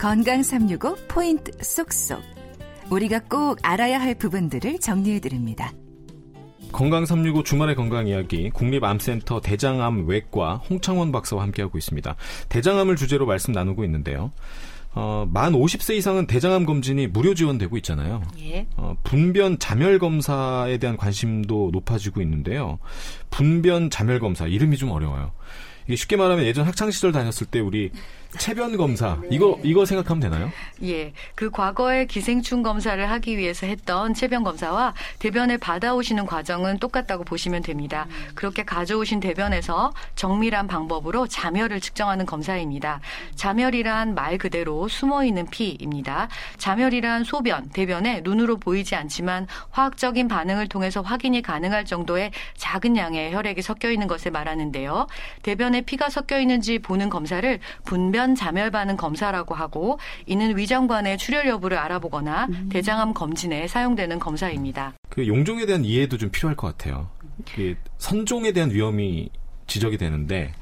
건강 365 포인트 쏙쏙. 우리가 꼭 알아야 할 부분들을 정리해 드립니다. 건강 365 주말의 건강 이야기 국립암센터 대장암 외과 홍창원 박사와 함께하고 있습니다. 대장암을 주제로 말씀 나누고 있는데요. 어, 만 50세 이상은 대장암 검진이 무료 지원되고 있잖아요. 예. 어, 분변 자멸 검사에 대한 관심도 높아지고 있는데요. 분변 자멸 검사 이름이 좀 어려워요. 이게 쉽게 말하면 예전 학창 시절 다녔을 때 우리 체변 검사 이거 이거 생각하면 되나요? 예. 그 과거에 기생충 검사를 하기 위해서 했던 체변 검사와 대변을 받아오시는 과정은 똑같다고 보시면 됩니다. 그렇게 가져오신 대변에서 정밀한 방법으로 자멸을 측정하는 검사입니다. 자멸이란 말 그대로 숨어 있는 피입니다. 자멸이란 소변, 대변에 눈으로 보이지 않지만 화학적인 반응을 통해서 확인이 가능할 정도의 작은 양의 혈액이 섞여 있는 것을 말하는데요. 대변에 피가 섞여 있는지 보는 검사를 분변 자멸 반응 검사라고 하고 이는 위장관의 출혈 여부를 알아보거나 대장암 검진에 사용되는 검사입니다. 그 용종에 대한 이해도 좀 필요할 것 같아요. 그 선종에 대한 위험이 지적이 되는데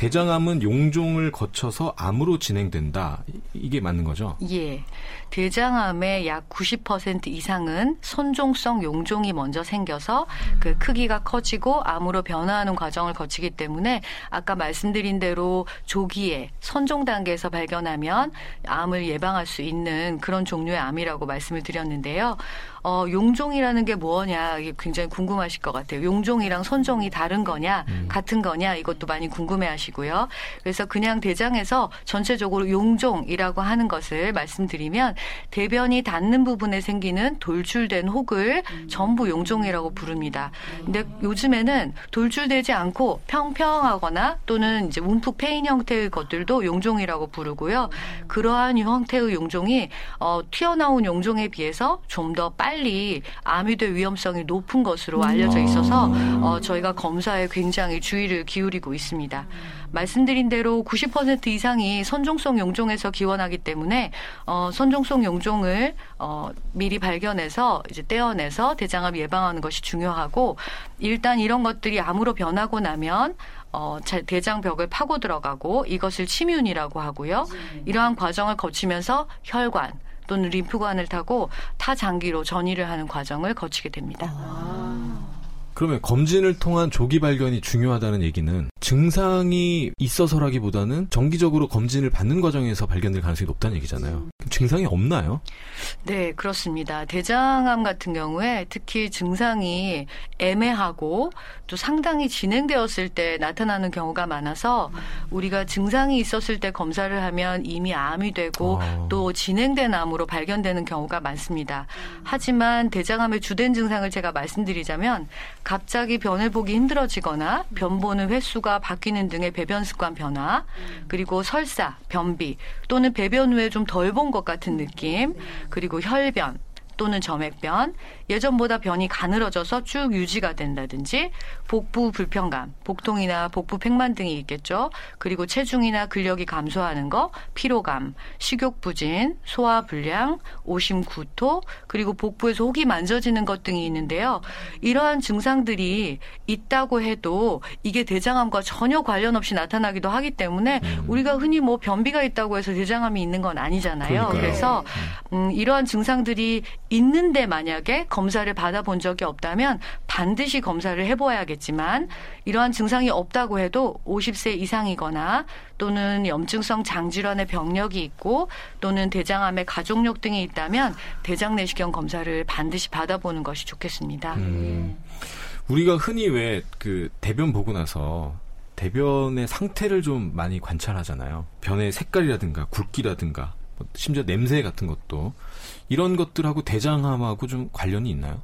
대장암은 용종을 거쳐서 암으로 진행된다. 이게 맞는 거죠? 예. 대장암의 약 90% 이상은 선종성 용종이 먼저 생겨서 그 크기가 커지고 암으로 변화하는 과정을 거치기 때문에 아까 말씀드린 대로 조기에 선종 단계에서 발견하면 암을 예방할 수 있는 그런 종류의 암이라고 말씀을 드렸는데요. 어, 용종이라는 게 뭐냐 이게 굉장히 궁금하실 것 같아요. 용종이랑 선종이 다른 거냐, 음. 같은 거냐 이것도 많이 궁금해 하시고 요. 그래서 그냥 대장에서 전체적으로 용종이라고 하는 것을 말씀드리면 대변이 닿는 부분에 생기는 돌출된 혹을 전부 용종이라고 부릅니다. 근데 요즘에는 돌출되지 않고 평평하거나 또는 이제 움푹 패인 형태의 것들도 용종이라고 부르고요. 그러한 형태의 용종이 어, 튀어나온 용종에 비해서 좀 더 빨리 암이 될 위험성이 높은 것으로 알려져 있어서 어, 저희가 검사에 굉장히 주의를 기울이고 있습니다. 말씀드린 대로 90% 이상이 선종성 용종에서 기원하기 때문에 어, 선종성 용종을 어, 미리 발견해서 이제 떼어내서 대장암 예방하는 것이 중요하고 일단 이런 것들이 암으로 변하고 나면 어, 자- 대장벽을 파고 들어가고 이것을 침윤이라고 하고요. 이러한 과정을 거치면서 혈관 또는 림프관을 타고 타 장기로 전이를 하는 과정을 거치게 됩니다. 그러면 검진을 통한 조기 발견이 중요하다는 얘기는 증상이 있어서라기보다는 정기적으로 검진을 받는 과정에서 발견될 가능성이 높다는 얘기잖아요. 그럼 증상이 없나요? 네, 그렇습니다. 대장암 같은 경우에 특히 증상이 애매하고 또 상당히 진행되었을 때 나타나는 경우가 많아서 우리가 증상이 있었을 때 검사를 하면 이미 암이 되고 아. 또 진행된 암으로 발견되는 경우가 많습니다. 하지만 대장암의 주된 증상을 제가 말씀드리자면 갑자기 변을 보기 힘들어지거나 변 보는 횟수가 바뀌는 등의 배변 습관 변화, 그리고 설사, 변비 또는 배변 후에 좀 덜 본 것 같은 느낌, 그리고 혈변 또는 점액변, 예전보다 변이 가늘어져서 쭉 유지가 된다든지 복부 불편감, 복통이나 복부 팽만 등이 있겠죠. 그리고 체중이나 근력이 감소하는 거, 피로감, 식욕 부진, 소화 불량, 오심 구토, 그리고 복부에서 혹이 만져지는 것 등이 있는데요. 이러한 증상들이 있다고 해도 이게 대장암과 전혀 관련 없이 나타나기도 하기 때문에 우리가 흔히 뭐 변비가 있다고 해서 대장암이 있는 건 아니잖아요. 그러니까요. 그래서 음, 이러한 증상들이 있는데 만약에 검사를 받아본 적이 없다면 반드시 검사를 해보아야겠지만 이러한 증상이 없다고 해도 50세 이상이거나 또는 염증성 장질환의 병력이 있고 또는 대장암의 가족력 등이 있다면 대장 내시경 검사를 반드시 받아보는 것이 좋겠습니다. 음. 우리가 흔히 왜 그 대변 보고 나서 대변의 상태를 좀 많이 관찰하잖아요. 변의 색깔이라든가 굵기라든가 뭐 심지어 냄새 같은 것도 이런 것들하고 대장암하고 좀 관련이 있나요?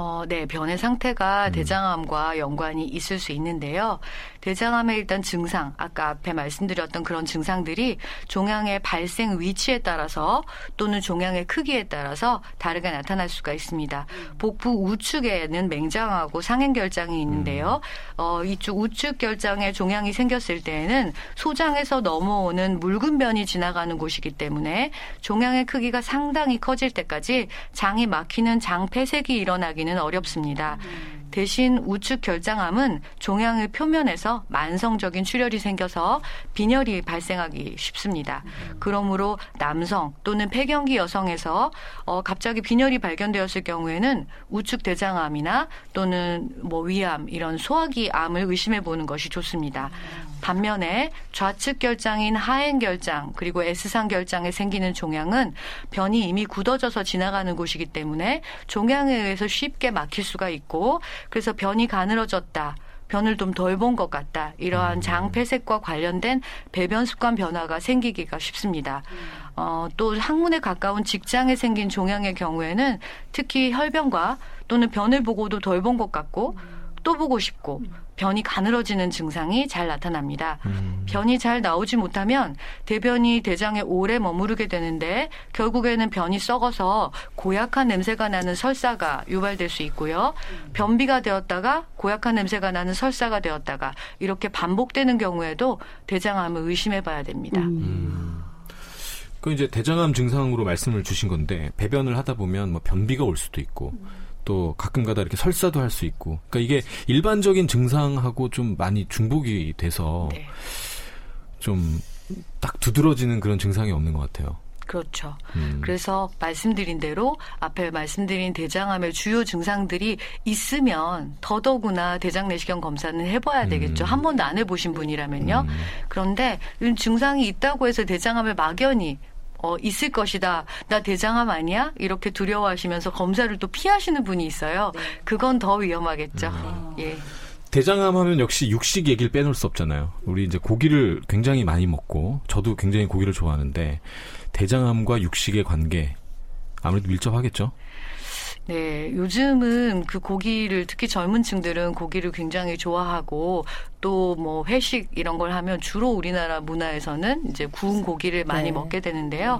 어, 네, 변의 상태가 대장암과 연관이 있을 수 있는데요. 대장암의 일단 증상, 아까 앞에 말씀드렸던 그런 증상들이 종양의 발생 위치에 따라서 또는 종양의 크기에 따라서 다르게 나타날 수가 있습니다. 복부 우측에는 맹장하고 상행결장이 있는데요. 어, 이쪽 우측 결장에 종양이 생겼을 때에는 소장에서 넘어오는 묽은 변이 지나가는 곳이기 때문에 종양의 크기가 상당히 커질 때까지 장이 막히는 장 폐색이 일어나 기는 어렵습니다. 대신 우측 결장암은 종양의 표면에서 만성적인 출혈이 생겨서 빈혈이 발생하기 쉽습니다. 그러므로 남성 또는 폐경기 여성에서 어, 갑자기 빈혈이 발견되었을 경우에는 우측 대장암이나 또는 뭐 위암 이런 소화기 암을 의심해 보는 것이 좋습니다. 반면에 좌측 결장인 하행 결장 그리고 S상 결장에 생기는 종양은 변이 이미 굳어져서 지나가는 곳이기 때문에 종양에 의해서 쉽게 막힐 수가 있고 그래서 변이 가늘어졌다. 변을 좀 덜 본 것 같다. 이러한 장 폐색과 관련된 배변 습관 변화가 생기기가 쉽습니다. 어, 또 항문에 가까운 직장에 생긴 종양의 경우에는 특히 혈변과 또는 변을 보고도 덜 본 것 같고 또 보고 싶고 변이 가늘어지는 증상이 잘 나타납니다. 음. 변이 잘 나오지 못하면 대변이 대장에 오래 머무르게 되는데 결국에는 변이 썩어서 고약한 냄새가 나는 설사가 유발될 수 있고요. 변비가 되었다가 고약한 냄새가 나는 설사가 되었다가 이렇게 반복되는 경우에도 대장암을 의심해 봐야 됩니다. 음. 그 이제 대장암 증상으로 말씀을 주신 건데 배변을 하다 보면 뭐 변비가 올 수도 있고 또 가끔가다 이렇게 설사도 할 수 있고 그러니까 이게 일반적인 증상하고 좀 많이 중복이 돼서 네. 좀딱 두드러지는 그런 증상이 없는 것 같아요. 그렇죠. 음. 그래서 말씀드린 대로 앞에 말씀드린 대장암의 주요 증상들이 있으면 더더구나 대장 내시경 검사는 해봐야 되겠죠. 음. 한 번도 안 해보신 분이라면요. 음. 그런데 이런 증상이 있다고 해서 대장암을 막연히 어, 있을 것이다. 나 대장암 아니야? 이렇게 두려워하시면서 검사를 또 피하시는 분이 있어요. 그건 더 위험하겠죠. 예. 대장암 하면 역시 육식 얘기를 빼놓을 수 없잖아요. 우리 이제 고기를 굉장히 많이 먹고 저도 굉장히 고기를 좋아하는데 대장암과 육식의 관계 아무래도 밀접하겠죠. 네, 요즘은 그 고기를 특히 젊은 층들은 고기를 굉장히 좋아하고 또 뭐 회식 이런 걸 하면 주로 우리나라 문화에서는 이제 구운 고기를 많이 네. 먹게 되는데요.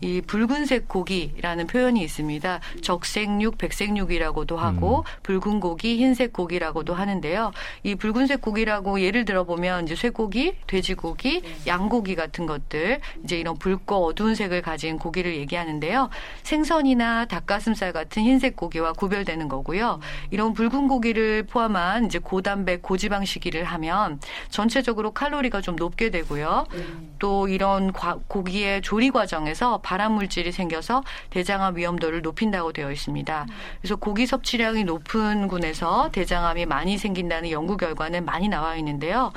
이 붉은색 고기라는 표현이 있습니다. 적색육, 백색육이라고도 하고 붉은 고기, 흰색 고기라고도 하는데요. 이 붉은색 고기라고 예를 들어 보면 이제 쇠고기, 돼지고기, 양고기 같은 것들 이제 이런 붉고 어두운 색을 가진 고기를 얘기하는데요. 생선이나 닭가슴살 같은 흰색 고기와 구별되는 거고요. 이런 붉은 고기를 포함한 이제 고단백, 고지방식이를 하면 전체적으로 칼로리가 좀 높게 되고요. 또 이런 과- 고기의 조리 과정에서 발암 물질이 생겨서 대장암 위험도를 높인다고 되어 있습니다. 그래서 고기 섭취량이 높은 군에서 대장암이 많이 생긴다는 연구 결과는 많이 나와 있는데요.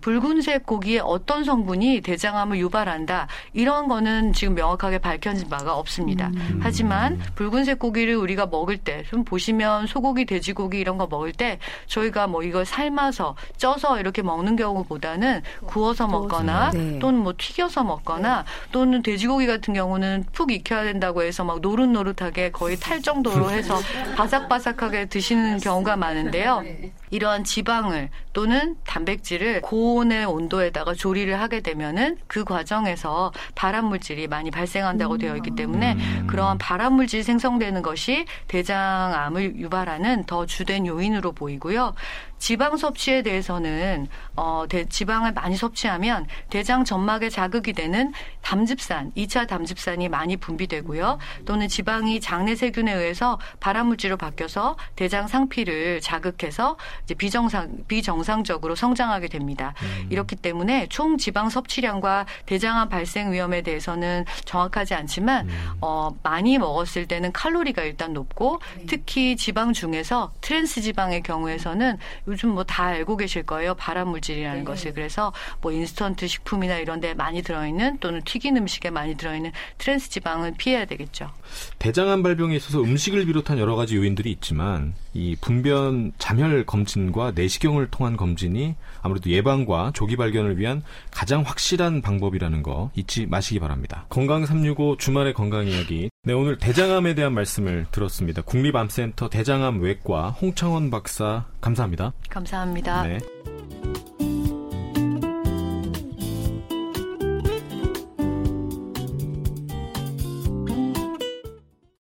붉은색 고기의 어떤 성분이 대장암을 유발한다 이런 거는 지금 명확하게 밝혀진 바가 없습니다. 하지만 붉은색 고기를 우리가 먹을 때 좀 보시면 소고기, 돼지고기 이런 거 먹을 때 저희가 뭐 이걸 삶아서 쪄서 이렇게 먹는 경우보다는 구워서 먹거나 네. 또는 뭐 튀겨서 먹거나 또는 돼지고기 같은 경우는 푹 익혀야 된다고 해서 막 노릇노릇하게 거의 탈 정도로 해서 바삭바삭하게 드시는 경우가 많은데요. 이러한 지방을 또는 단백질을 고온의 온도에다가 조리를 하게 되면은 그 과정에서 발암 물질이 많이 발생한다고 되어 있기 때문에 음. 그러한 발암 물질이 생성되는 것이 대장암을 유발하는 더 주된 요인으로 보이고요. 지방 섭취에 대해서는 어, 대- 지방을 많이 섭취하면 대장 점막에 자극이 되는 담즙산, 2차 담즙산이 많이 분비되고요. 또는 지방이 장내 세균에 의해서 발암 물질로 바뀌어서 대장 상피를 자극해서 이제 비정상 비정상적으로 성장하게 됩니다. 이렇기 때문에 총 지방 섭취량과 대장암 발생 위험에 대해서는 정확하지 않지만 어, 많이 먹었을 때는 칼로리가 일단 높고 특히 지방 중에서 트랜스 지방의 경우에서는 요즘 뭐 다 알고 계실 거예요. 발암 물질이라는 것을. 그래서 뭐 인스턴트 식품이나 이런 데 많이 들어있는 또는 튀긴 음식에 많이 들어있는 트랜스 지방은 피해야 되겠죠. 대장암 발병에 있어서 음식을 비롯한 여러 가지 요인들이 있지만 이 분변 잠혈 검진과 내시경을 통한 검진이 아무래도 예방과 조기 발견을 위한 가장 확실한 방법이라는 거 잊지 마시기 바랍니다. 건강 365 주말의 건강 이야기. 네, 오늘 대장암에 대한 말씀을 들었습니다. 국립암센터 대장암 외과 홍창원 박사 감사합니다. 감사합니다. 네.